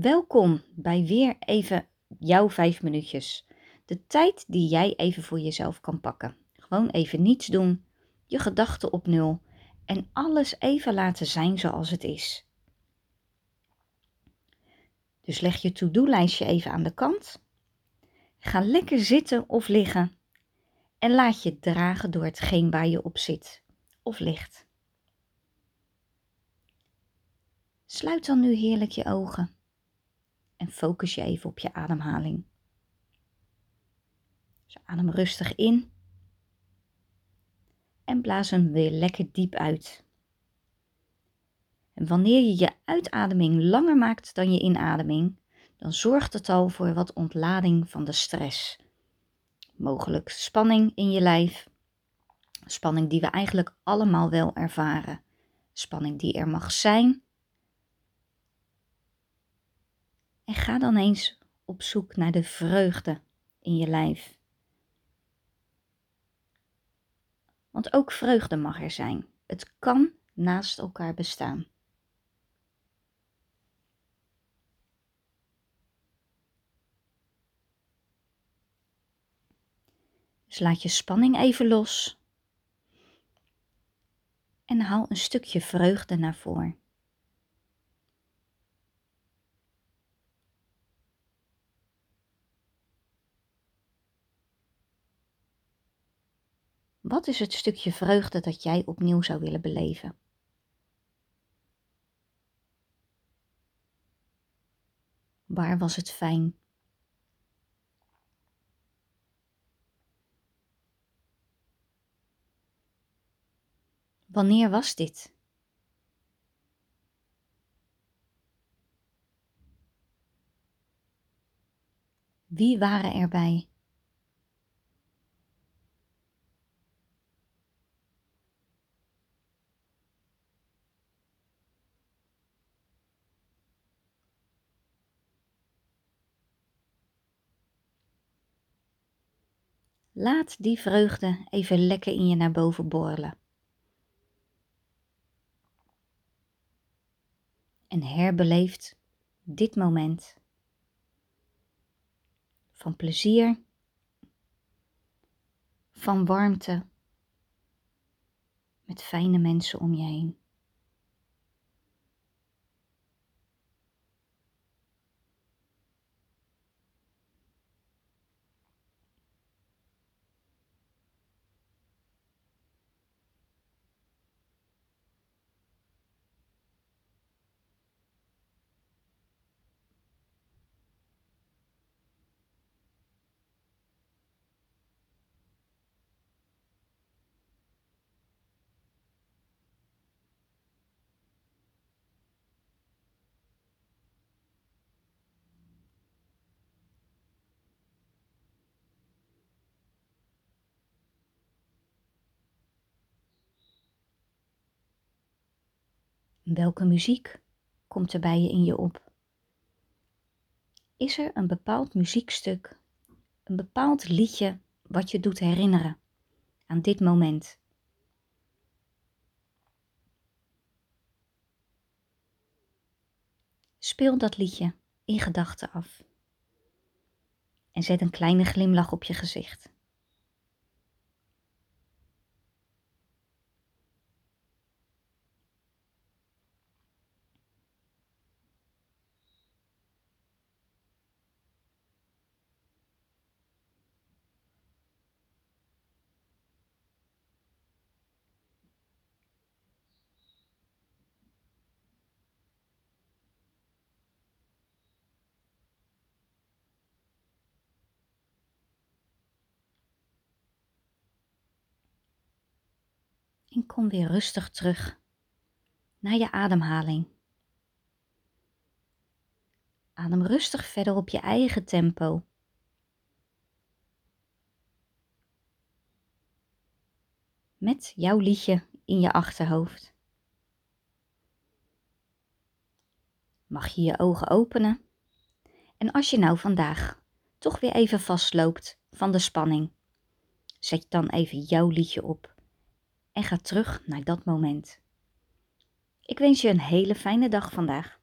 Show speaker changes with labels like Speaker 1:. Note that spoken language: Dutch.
Speaker 1: Welkom bij weer even jouw vijf minuutjes. De tijd die jij even voor jezelf kan pakken. Gewoon even niets doen, je gedachten op nul en alles even laten zijn zoals het is. Dus leg je to-do-lijstje even aan de kant. Ga lekker zitten of liggen en laat je dragen door hetgeen waar je op zit of ligt. Sluit dan nu heerlijk je ogen focus je even op je ademhaling. Dus adem rustig in en blaas hem weer lekker diep uit. En wanneer je je uitademing langer maakt dan je inademing, dan zorgt het al voor wat ontlading van de stress. Mogelijk spanning in je lijf. Spanning die we eigenlijk allemaal wel ervaren. Spanning die er mag zijn, En ga dan eens op zoek naar de vreugde in je lijf. Want ook vreugde mag er zijn. Het kan naast elkaar bestaan. Dus laat je spanning even los. En haal een stukje vreugde naar voren. Wat is het stukje vreugde dat jij opnieuw zou willen beleven? Waar was het fijn? Wanneer was dit? Wie waren erbij? Laat die vreugde even lekker in je naar boven borrelen. En herbeleeft dit moment van plezier, van warmte, met fijne mensen om je heen. Welke muziek komt er bij je in je op? Is er een bepaald muziekstuk, een bepaald liedje wat je doet herinneren aan dit moment? Speel dat liedje in gedachten af en zet een kleine glimlach op je gezicht. En kom weer rustig terug naar je ademhaling. Adem rustig verder op je eigen tempo. Met jouw liedje in je achterhoofd. Mag je je ogen openen? En als je nou vandaag toch weer even vastloopt van de spanning, zet dan even jouw liedje op en ga terug naar dat moment. Ik wens je een hele fijne dag vandaag.